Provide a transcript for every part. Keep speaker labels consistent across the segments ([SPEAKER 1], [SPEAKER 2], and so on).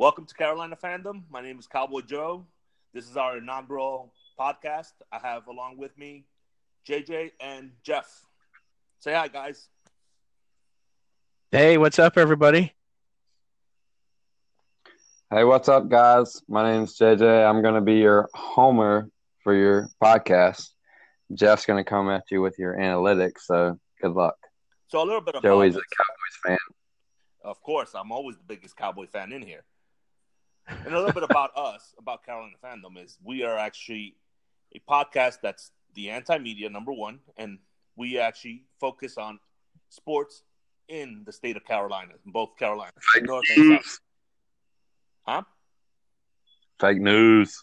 [SPEAKER 1] Welcome to Carolina Fandom. My name is Cowboy Joe. This is our inaugural podcast. I have along with me JJ and Jeff. Say hi, guys.
[SPEAKER 2] Hey, what's up, everybody?
[SPEAKER 3] Hey, what's up, guys? My name's JJ. I'm going to be your homer for your podcast. Jeff's going to come at you with your analytics, so good luck.
[SPEAKER 1] So a little bit of
[SPEAKER 3] Joey's a Cowboys fan.
[SPEAKER 1] Of course, I'm always the biggest Cowboy fan in here. And a little bit about us, about Carolina fandom, is we are actually a podcast that's the anti-media number one, and we actually focus on sports in the state of Carolina, both Carolina,
[SPEAKER 3] Fake
[SPEAKER 1] north and
[SPEAKER 3] news.
[SPEAKER 1] south. Huh?
[SPEAKER 3] Fake news.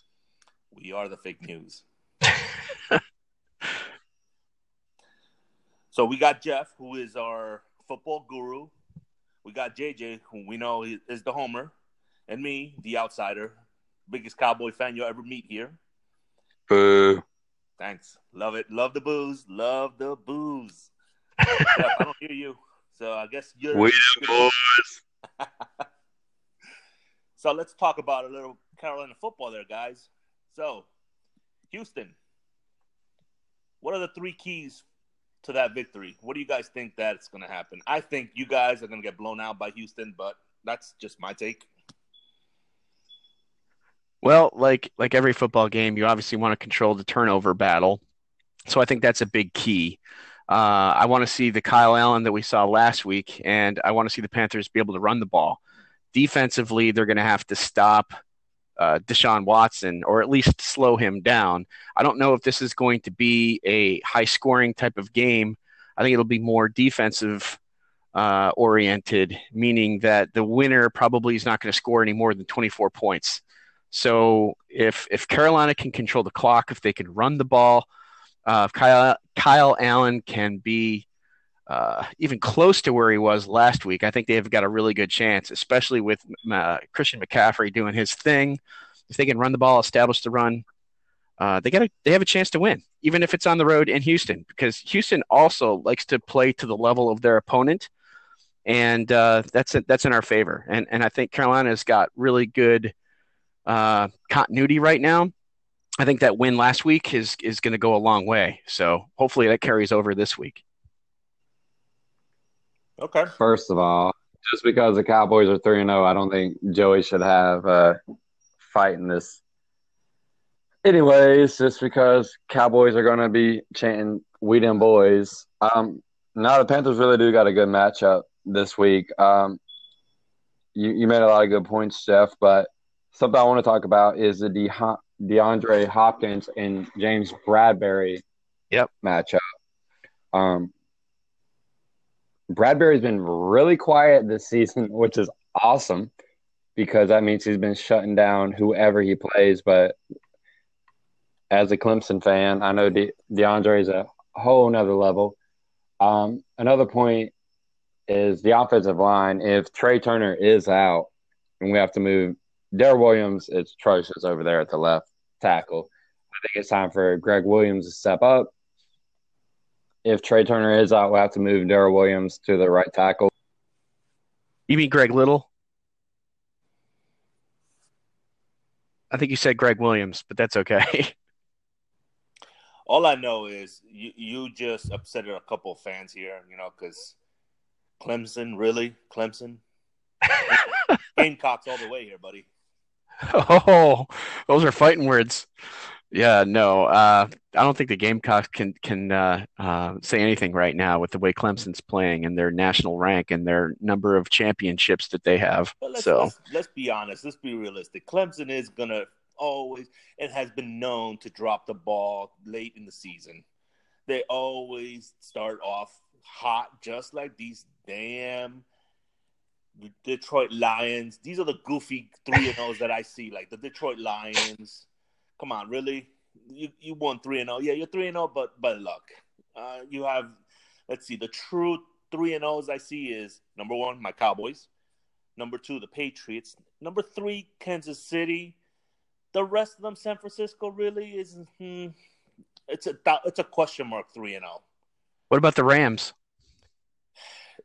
[SPEAKER 1] We are the fake news. so we got Jeff, who is our football guru. We got JJ, who we know is is the homer, and me, the outsider, biggest cowboy fan you'll ever meet here.
[SPEAKER 3] Boo.
[SPEAKER 1] Thanks. Love it. Love the booze. Love the booze. Jeff, I don't hear you. So I guess you're.
[SPEAKER 3] We the boys.
[SPEAKER 1] So let's talk about a little Carolina football there, guys. So, Houston, what are the three keys to that victory? What do you guys think that's going to happen? I think you guys are going to get blown out by Houston, but that's just my take.
[SPEAKER 2] Well, like like every football game, you obviously want to control the turnover battle. So I think that's a big key. Uh, I want to see the Kyle Allen that we saw last week, and I want to see the Panthers be able to run the ball. Defensively, they're going to have to stop uh, Deshaun Watson or at least slow him down. I don't know if this is going to be a high scoring type of game. I think it'll be more defensive uh, oriented, meaning that the winner probably is not going to score any more than 24 points. So if if Carolina can control the clock, if they can run the ball, uh, if Kyle Kyle Allen can be uh, even close to where he was last week, I think they've got a really good chance, especially with uh, Christian McCaffrey doing his thing. If they can run the ball, establish the run, uh, they got a, they have a chance to win, even if it's on the road in Houston, because Houston also likes to play to the level of their opponent, and uh, that's that's in our favor. And and I think Carolina's got really good uh, continuity right now. I think that win last week is is going to go a long way. So hopefully that carries over this week.
[SPEAKER 1] Okay.
[SPEAKER 3] First of all, just because the Cowboys are 3 and 0, I don't think Joey should have uh, fight in this. Anyways, just because Cowboys are going to be chanting "We them boys." Um, now the Panthers really do got a good matchup this week. Um, you you made a lot of good points, Jeff, but something I want to talk about is the De- DeAndre Hopkins and James Bradberry
[SPEAKER 2] Yep.
[SPEAKER 3] matchup. Um, Bradberry's been really quiet this season, which is awesome because that means he's been shutting down whoever he plays. But as a Clemson fan, I know De- DeAndre is a whole nother level. Um, another point is the offensive line. If Trai Turner is out and we have to move Daryl Williams, it's atrocious over there at the left tackle. I think it's time for Greg Williams to step up. If Trai Turner is out, we'll have to move Daryl Williams to the right tackle.
[SPEAKER 2] You mean Greg Little? I think you said Greg Williams, but that's okay.
[SPEAKER 1] All I know is you, you just upset a couple of fans here, you know, because Clemson, really? Clemson? Gamecocks all the way here, buddy.
[SPEAKER 2] Oh, those are fighting words. Yeah, no, uh, I don't think the Gamecocks can can uh, uh, say anything right now with the way Clemson's playing and their national rank and their number of championships that they have.
[SPEAKER 1] Let's,
[SPEAKER 2] So
[SPEAKER 1] let's, let's be honest. Let's be realistic. Clemson is going to always, and has been known to drop the ball late in the season. They always start off hot, just like these damn Detroit Lions. These are the goofy 3 and 0s that I see, like the Detroit Lions. Come on, really? You you won 3 and 0. Yeah, you're 3 and 0, but but luck. Uh, you have let's see, the true 3 and 0s I see is number 1, my Cowboys. Number 2, the Patriots. Number 3, Kansas City. The rest of them San Francisco really is hmm, it's a it's a question mark 3 and. 0.
[SPEAKER 2] what about the Rams?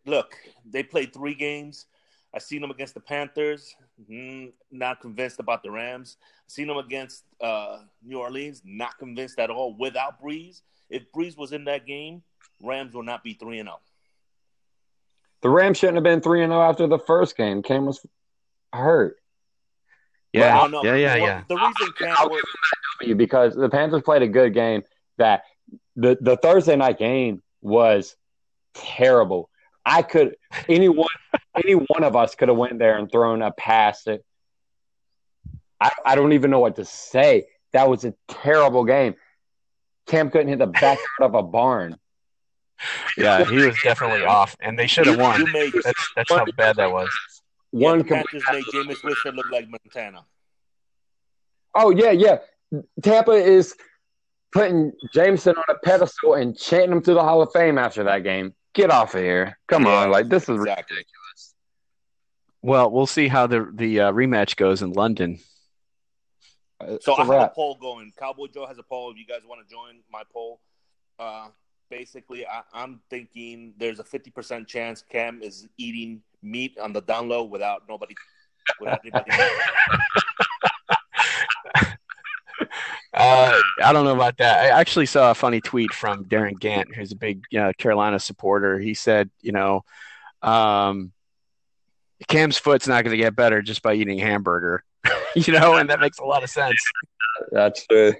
[SPEAKER 1] look, they played three games. I seen him against the Panthers. Mm, not convinced about the Rams. I seen him against uh, New Orleans. Not convinced at all. Without Brees, if Brees was in that game, Rams will not be three and zero. Oh.
[SPEAKER 3] The Rams shouldn't have been three and zero oh after the first game. Cam was hurt.
[SPEAKER 2] Yeah, yeah, yeah, yeah.
[SPEAKER 1] The reason Cam
[SPEAKER 3] I'll give you because the Panthers played a good game. That the the Thursday night game was terrible. I could anyone any one of us could have went there and thrown a pass. That, I I don't even know what to say. That was a terrible game. Cam couldn't hit the back of a barn.
[SPEAKER 2] Yeah, he was definitely off, and they should have won. Made, that's that's how bad that was.
[SPEAKER 1] One yeah, Panthers made Jameis Winston look like Montana.
[SPEAKER 3] Oh yeah, yeah. Tampa is putting Jameson on a pedestal and chanting him to the Hall of Fame after that game. Get off of here! Come yeah, on, like this is exactly. ridiculous.
[SPEAKER 2] Well, we'll see how the the uh, rematch goes in London.
[SPEAKER 1] So I have a poll going. Cowboy Joe has a poll. If you guys want to join my poll, uh, basically, I, am thinking there's a 50% chance Cam is eating meat on the down low without nobody, without anybody.
[SPEAKER 2] Uh, I don't know about that. I actually saw a funny tweet from Darren Gant, who's a big uh, Carolina supporter. He said, you know, um, Cam's foot's not going to get better just by eating hamburger, you know, and that makes a lot of sense.
[SPEAKER 3] That's true.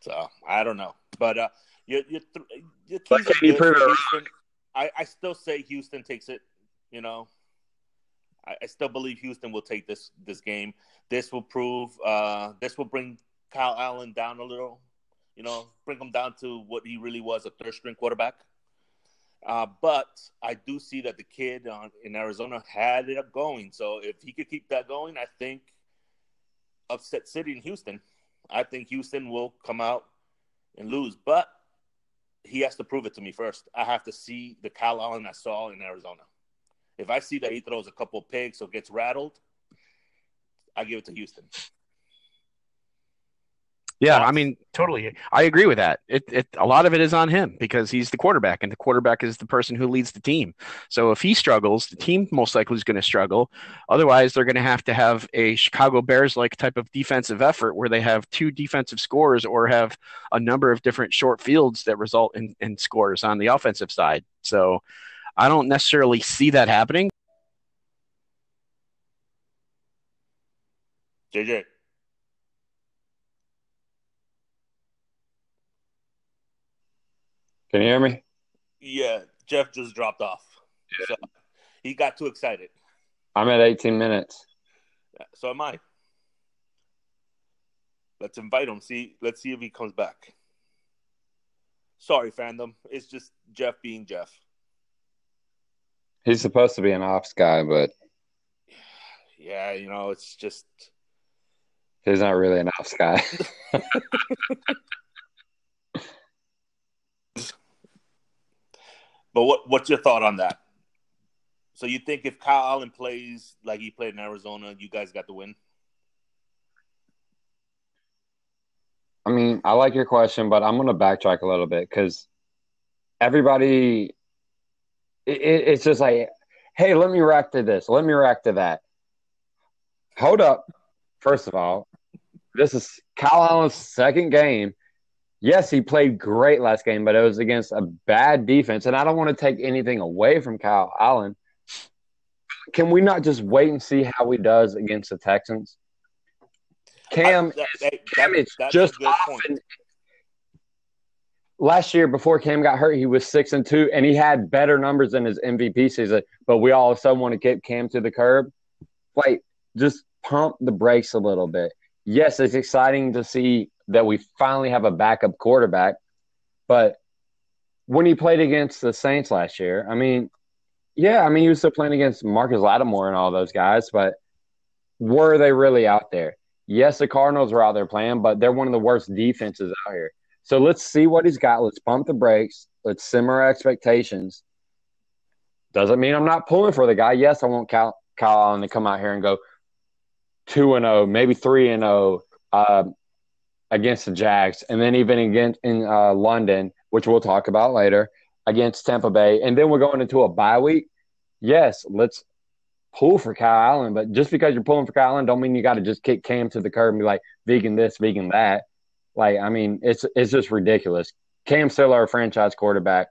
[SPEAKER 1] So I don't know, but uh, you you you keys Houston. I, I still say Houston takes it. You know, I, I, still believe Houston will take this this game. This will prove. Uh, this will bring Kyle Allen down a little. You know, bring him down to what he really was—a third string quarterback. Uh, but I do see that the kid on, in Arizona had it up going. So if he could keep that going, I think upset city in Houston. I think Houston will come out and lose. But he has to prove it to me first. I have to see the Kyle Allen I saw in Arizona. If I see that he throws a couple picks or gets rattled, I give it to Houston.
[SPEAKER 2] Yeah, I mean, totally. I agree with that. It, it, a lot of it is on him because he's the quarterback, and the quarterback is the person who leads the team. So if he struggles, the team most likely is going to struggle. Otherwise, they're going to have to have a Chicago Bears like type of defensive effort where they have two defensive scores or have a number of different short fields that result in, in scores on the offensive side. So I don't necessarily see that happening.
[SPEAKER 1] JJ.
[SPEAKER 3] Can you hear me?
[SPEAKER 1] Yeah, Jeff just dropped off. Yeah. So he got too excited.
[SPEAKER 3] I'm at 18 minutes.
[SPEAKER 1] So am I. Let's invite him. See, let's see if he comes back. Sorry, fandom. It's just Jeff being Jeff.
[SPEAKER 3] He's supposed to be an ops guy, but
[SPEAKER 1] yeah, you know, it's just
[SPEAKER 3] he's not really an ops guy.
[SPEAKER 1] But what what's your thought on that? So you think if Kyle Allen plays like he played in Arizona, you guys got the win?
[SPEAKER 3] I mean, I like your question, but I'm going to backtrack a little bit because everybody, it, it's just like, hey, let me react to this, let me react to that. Hold up. First of all, this is Kyle Allen's second game yes, he played great last game, but it was against a bad defense. And I don't want to take anything away from Kyle Allen. Can we not just wait and see how he does against the Texans? Cam, that, that, Cam that, is just often. Last year, before Cam got hurt, he was six and two, and he had better numbers than his MVP season. But we all of a sudden want to get Cam to the curb. Like, just pump the brakes a little bit. Yes, it's exciting to see that we finally have a backup quarterback. But when he played against the Saints last year, I mean, yeah, I mean, he was still playing against Marcus Lattimore and all those guys, but were they really out there? Yes, the Cardinals were out there playing, but they're one of the worst defenses out here. So let's see what he's got. Let's pump the brakes. Let's simmer expectations. Doesn't mean I'm not pulling for the guy. Yes, I want Kyle, Kyle Allen to come out here and go two and zero, oh, maybe three and zero. Against the Jags, and then even again in uh, London, which we'll talk about later, against Tampa Bay, and then we're going into a bye week. Yes, let's pull for Kyle Allen, but just because you're pulling for Kyle Allen, don't mean you got to just kick Cam to the curb and be like vegan this, vegan that. Like, I mean, it's it's just ridiculous. Cam still our franchise quarterback.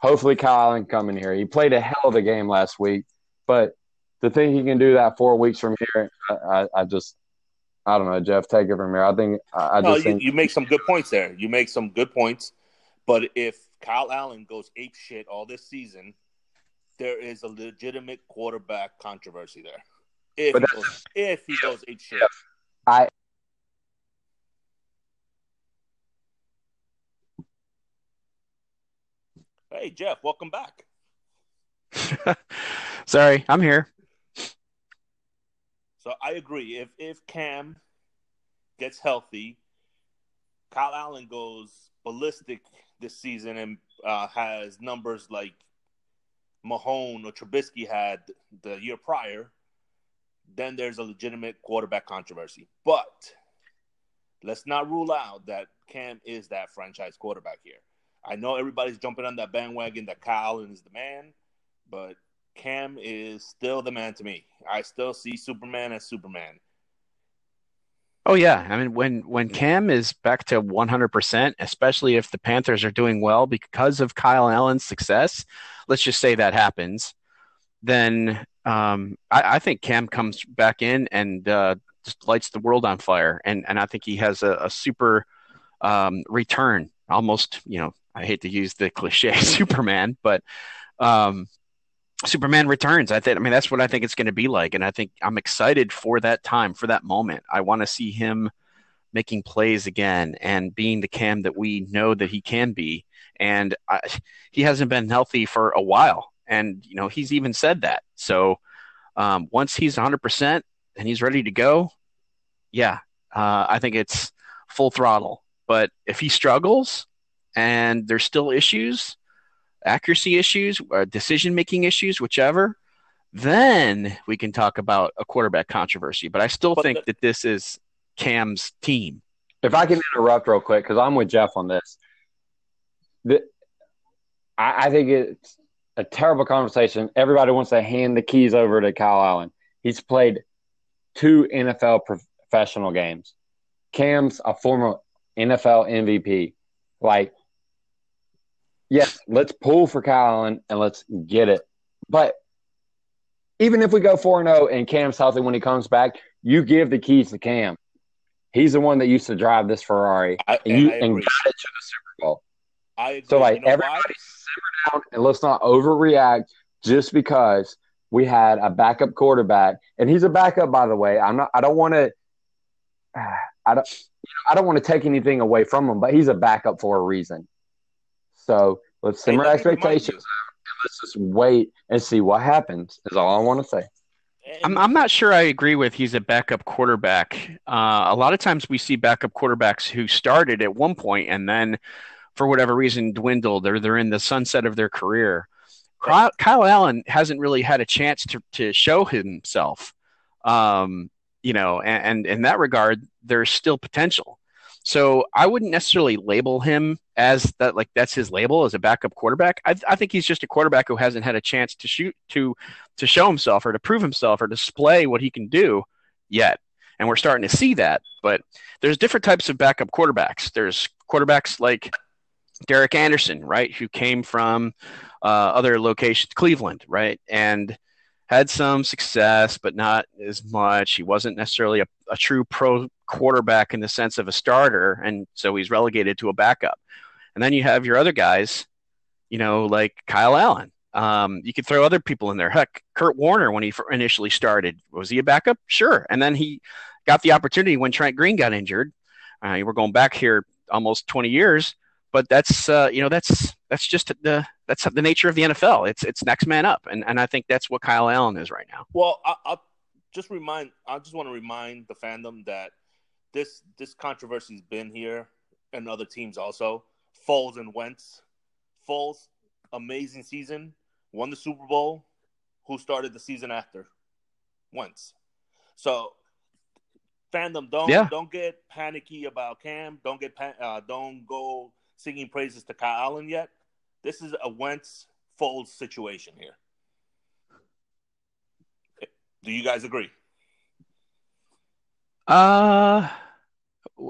[SPEAKER 3] Hopefully, Kyle Allen coming here. He played a hell of a game last week, but to think he can do that four weeks from here, I, I, I just, I don't know, Jeff. Take it from here. I think I, I
[SPEAKER 1] No,
[SPEAKER 3] just
[SPEAKER 1] you,
[SPEAKER 3] think
[SPEAKER 1] you make some good points there. You make some good points, but if Kyle Allen goes ape shit all this season, there is a legitimate quarterback controversy there. If he goes, if he goes ape shit,
[SPEAKER 3] I
[SPEAKER 1] hey Jeff, welcome back.
[SPEAKER 2] Sorry, I'm here.
[SPEAKER 1] So I agree. If if Cam gets healthy, Kyle Allen goes ballistic this season and uh, has numbers like Mahomes or Trubisky had the year prior, then there's a legitimate quarterback controversy. But let's not rule out that Cam is that franchise quarterback here. I know everybody's jumping on that bandwagon that Kyle Allen is the man, but Cam is still the man to me. I still see Superman as Superman.
[SPEAKER 2] Oh yeah, I mean when when Cam is back to 100%, especially if the Panthers are doing well because of Kyle Allen's success, let's just say that happens, then um, I, I think Cam comes back in and uh, just lights the world on fire, and and I think he has a, a super um, return. Almost, you know, I hate to use the cliche Superman, but um, Superman returns. I think. I mean, that's what I think it's going to be like, and I think I'm excited for that time, for that moment. I want to see him making plays again and being the Cam that we know that he can be. And I, he hasn't been healthy for a while, and you know he's even said that. So um, once he's 100 percent and he's ready to go, yeah, uh, I think it's full throttle. But if he struggles and there's still issues, accuracy issues, uh, decision making issues, whichever, then we can talk about a quarterback controversy. But I still
[SPEAKER 1] But
[SPEAKER 2] think
[SPEAKER 1] the-
[SPEAKER 2] that this is Cam's team.
[SPEAKER 3] if I can interrupt real quick because I'm with Jeff on this. The, I, I think it's a terrible conversation. Everybody wants to hand the keys over to Kyle Allen. He's played two NFL professional games. Cam's a former NFL MVP. Like, yes, let's pull for Kyle Allen and let's get it. But even if we go 4 0 and Cam's healthy when he comes back, you give the keys to Cam. He's the one that used to drive this Ferrari
[SPEAKER 1] I,
[SPEAKER 3] and, you, and got it to the Super Bowl.
[SPEAKER 1] I agree.
[SPEAKER 3] So, like,
[SPEAKER 1] You know why?
[SPEAKER 3] everybody simmer down and let's not overreact just because we had a backup quarterback, and he's a backup, by the way. I'm not. I don't want to. I don't. I don't want to take anything away from him, but he's a backup for a reason. So let's simmer
[SPEAKER 1] let me remind
[SPEAKER 3] expectations and let's just wait and see what happens. Is all I want to say.
[SPEAKER 2] I'm, I'm not sure I agree with he's a backup quarterback. Uh, a lot of times we see backup quarterbacks who started at one point and then, for whatever reason, dwindled or they're in the sunset of their career. Kyle, Kyle Allen hasn't really had a chance to, to show himself. Um, you know, and, and in that regard, there's still potential. So I wouldn't necessarily label him as that, like that's his label as a backup quarterback. I, I think he's just a quarterback who hasn't had a chance to shoot to to show himself or to prove himself or display what he can do yet. And we're starting to see that. But there's different types of backup quarterbacks. There's quarterbacks like Derek Anderson, right, who came from uh, other locations, Cleveland, right, and had some success, but not as much. He wasn't necessarily a, a true pro quarterback in the sense of a starter, and so he's relegated to a backup. And then you have your other guys, you know, like Kyle Allen. Um, you could throw other people in there. Heck, Kurt Warner, when he initially started, was he a backup? Sure. And then he got the opportunity when Trent Green got injured. Uh, we're going back here almost 20 years, but that's uh, you know that's that's just the that's the nature of the NFL. It's it's next man up, and and I think that's what Kyle Allen is right now.
[SPEAKER 1] Well, I'll just remind. I just want to remind the fandom that this this controversy's been here and other teams also. Foles and Wentz. Foles, amazing season, won the Super Bowl. Who started the season after? Wentz. So, fandom, don't
[SPEAKER 2] Yeah.
[SPEAKER 1] don't get panicky about Cam. Don't get uh, don't go singing praises to Kyle Allen yet. This is a Wentz Foles situation here. Do you guys agree?
[SPEAKER 2] Uh,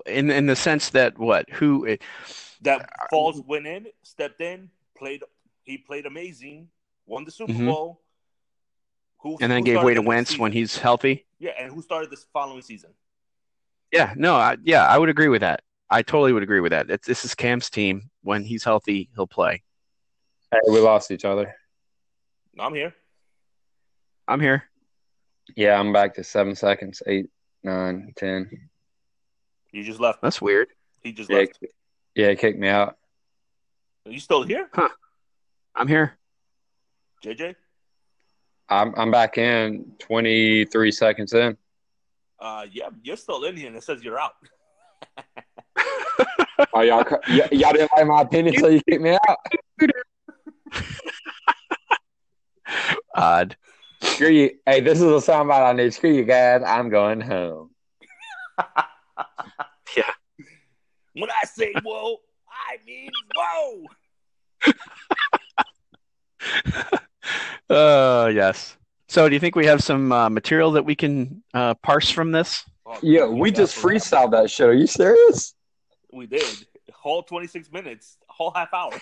[SPEAKER 2] in in the sense that what who it,
[SPEAKER 1] That Foles went in, stepped in, played. He played amazing, won the Super
[SPEAKER 2] Mhm.
[SPEAKER 1] Bowl. Who,
[SPEAKER 2] and then
[SPEAKER 1] who
[SPEAKER 2] gave way to
[SPEAKER 1] the next
[SPEAKER 2] Wentz when he's healthy.
[SPEAKER 1] Yeah, and who started this following season?
[SPEAKER 2] Yeah, no, I, yeah, I would agree with that. I totally would agree with that. It's, this is Cam's team. When he's healthy, he'll play.
[SPEAKER 3] Hey, we lost each other.
[SPEAKER 1] I'm here.
[SPEAKER 2] I'm here.
[SPEAKER 3] Yeah, I'm back to seven seconds. Eight, nine, ten.
[SPEAKER 1] You just left.
[SPEAKER 2] That's weird.
[SPEAKER 1] He just
[SPEAKER 3] Yeah,
[SPEAKER 1] left.
[SPEAKER 3] yeah, it kicked me out.
[SPEAKER 1] Are you still here, Huh.
[SPEAKER 2] I'm here.
[SPEAKER 1] JJ?
[SPEAKER 3] I'm I'm back in 23 seconds in.
[SPEAKER 1] Uh, yeah, you're still in here, and it says you're out.
[SPEAKER 3] Oh, y'all, y- y'all didn't like my opinion, so you kicked me out.
[SPEAKER 2] Odd.
[SPEAKER 3] Screw you. Hey, this is a soundbite I need. Screw you guys. I'm going home.
[SPEAKER 2] Yeah.
[SPEAKER 1] When I say whoa, I mean whoa.
[SPEAKER 2] Uh, yes. So, do you think we have some uh, material that we can uh, parse from this?
[SPEAKER 1] Oh,
[SPEAKER 3] Yeah, we just
[SPEAKER 1] definitely-
[SPEAKER 3] freestyled that shit. Are you serious?
[SPEAKER 1] We did. Whole 26 minutes, whole half hour.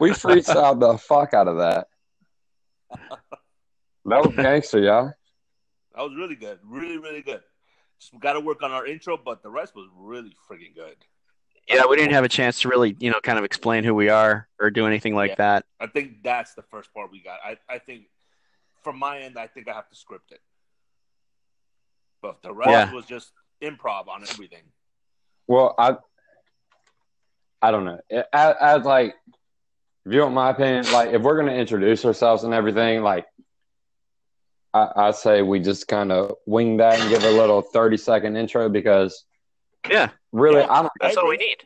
[SPEAKER 3] We freestyled the fuck out of that. That was gangster, y'all.
[SPEAKER 1] That was really good. Really, really good. Just got to work on our intro, but the rest was really freaking good.
[SPEAKER 2] Yeah, we didn't have a chance to really, you know, kind of explain who we are or do anything like
[SPEAKER 1] Yeah.
[SPEAKER 2] that.
[SPEAKER 1] I think that's the first part we got. I, I think from my end, I think I have to script it. But the rest
[SPEAKER 2] Yeah.
[SPEAKER 1] was just improv on everything.
[SPEAKER 3] Well, I I don't know. As, as like, if you want my opinion, like if we're gonna introduce ourselves and everything, like I, I say we just kind of wing that and give a little thirty second intro because
[SPEAKER 2] Yeah,
[SPEAKER 3] really,
[SPEAKER 1] Yeah.
[SPEAKER 3] I don't
[SPEAKER 2] that's all we need.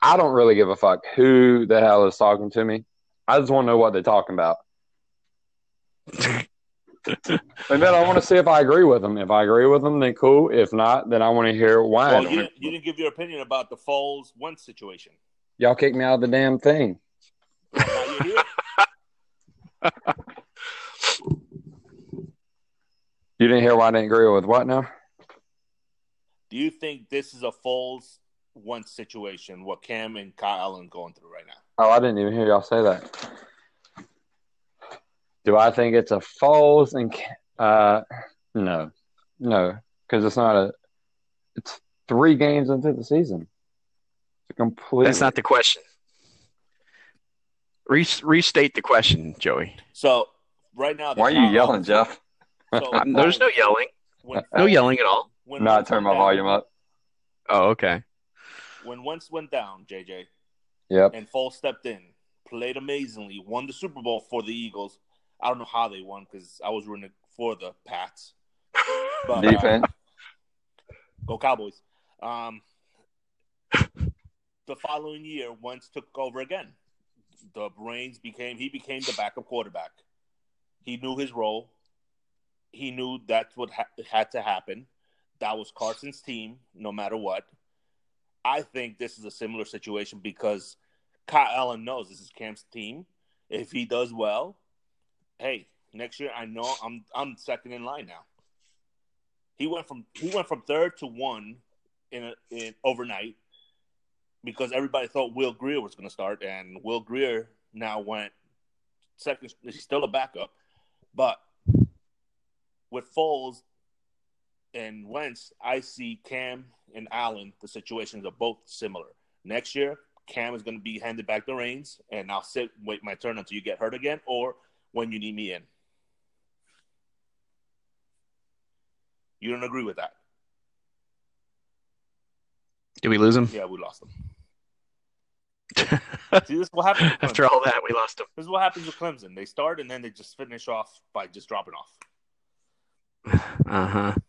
[SPEAKER 3] I don't really give a fuck who the hell is talking to me. I just want to know what they're talking about, and then I want to see if I agree with them. If I agree with them, then cool. If not, then I want to hear why.
[SPEAKER 1] Well, you didn't, you didn't give your opinion about the Foles Wentz situation.
[SPEAKER 3] Y'all kicked me out of the damn thing.
[SPEAKER 1] Now you're here.
[SPEAKER 3] You didn't hear why I didn't agree with what now?
[SPEAKER 1] Do you think this is a Foles Wentz situation? What Cam and Kyle Allen going through right now?
[SPEAKER 3] Oh, I didn't even hear y'all say that. Do I think it's a Foles and uh no, no, because it's not a. It's three games into the season. It's a complete.
[SPEAKER 2] That's not the question. Re- restate the question, Joey.
[SPEAKER 1] So right now, the
[SPEAKER 4] Why are you yelling, Jeff?
[SPEAKER 1] So,
[SPEAKER 2] Um, There's no yelling.
[SPEAKER 1] when
[SPEAKER 2] No yelling at all.
[SPEAKER 1] When
[SPEAKER 4] Not turn my
[SPEAKER 1] down-
[SPEAKER 4] volume up.
[SPEAKER 2] Oh, okay.
[SPEAKER 1] When Wentz went down, JJ,
[SPEAKER 3] Yep.
[SPEAKER 1] and Foles stepped in, played amazingly, won the Super Bowl for the Eagles. I don't know how they won because I was rooting for the Pats. But, uh,
[SPEAKER 4] Defense.
[SPEAKER 1] Go Cowboys. Um, the following year, Wentz took over again. The Brains became he became the backup quarterback. He knew his role. He knew that's what ha- had to happen. That was Carson's team, no matter what. I think this is a similar situation because Kyle Allen knows this is Cam's team. If he does well, hey, next year I know I'm I'm second in line now. He went from he went from third to one in, a, in overnight because everybody thought Will Grier was going to start, and Will Grier now went second. He's still a backup, but with Foles and Wentz, I see Cam and Allen. The situations are both similar. Next year, Cam is going to be handed back the reins, and I'll sit wait my turn until you get hurt again, or when you need me in. You don't agree with that?
[SPEAKER 2] Did we lose him?
[SPEAKER 1] Yeah, we lost him. See, this is what happens.
[SPEAKER 2] After all that, we lost him.
[SPEAKER 1] This is what happens with Clemson. They start and then they just finish off by just dropping off.
[SPEAKER 2] Uh huh.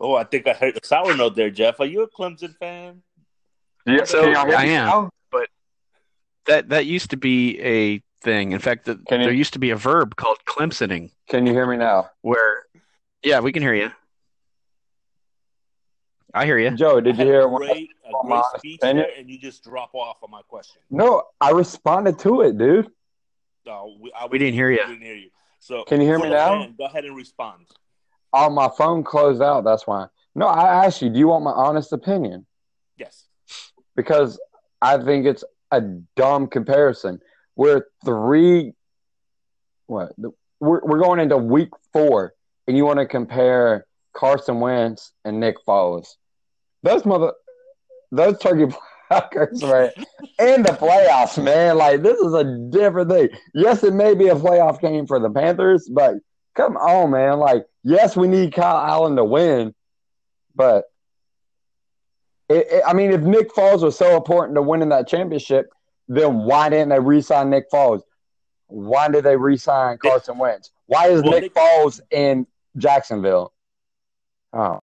[SPEAKER 1] Oh, I think I heard a sour note there, Jeff. Are you a Clemson fan?
[SPEAKER 4] Yeah,
[SPEAKER 2] So,
[SPEAKER 4] can y'all hear
[SPEAKER 2] I am.
[SPEAKER 4] now?
[SPEAKER 2] That that used to be a thing. In fact, the,
[SPEAKER 3] Can you-
[SPEAKER 2] there used to be a verb called Clemsoning,
[SPEAKER 3] Can you hear me now?
[SPEAKER 2] where, yeah, we can hear you. I hear you.
[SPEAKER 3] Joe, did you hear
[SPEAKER 1] a great, a great speech
[SPEAKER 3] opinion?
[SPEAKER 1] there, and you just drop off on my question?
[SPEAKER 3] No, I responded to it, dude.
[SPEAKER 1] No, we, I
[SPEAKER 2] We didn't hear ya.
[SPEAKER 1] We didn't hear you. So
[SPEAKER 3] Can you hear me now?
[SPEAKER 1] fan, go ahead and respond.
[SPEAKER 3] Oh, my phone closed out. That's why. No, I asked you. Do you want my honest opinion?
[SPEAKER 1] Yes.
[SPEAKER 3] Because I think it's a dumb comparison. We're three. What? We're we're going into week four, and you want to compare Carson Wentz and Nick Foles? Those mother, those turkey right? in the playoffs, man. Like this is a different thing. Yes, it may be a playoff game for the Panthers, but come on, man. Like, yes, we need Kyle Allen to win, but it, it, I mean, if Nick Foles was so important to winning that championship, then why didn't they re-sign Nick Foles? Why did they re-sign Carson Wentz? Why is
[SPEAKER 1] Well,
[SPEAKER 3] Nick
[SPEAKER 1] Nick-
[SPEAKER 3] Foles in Jacksonville? Oh,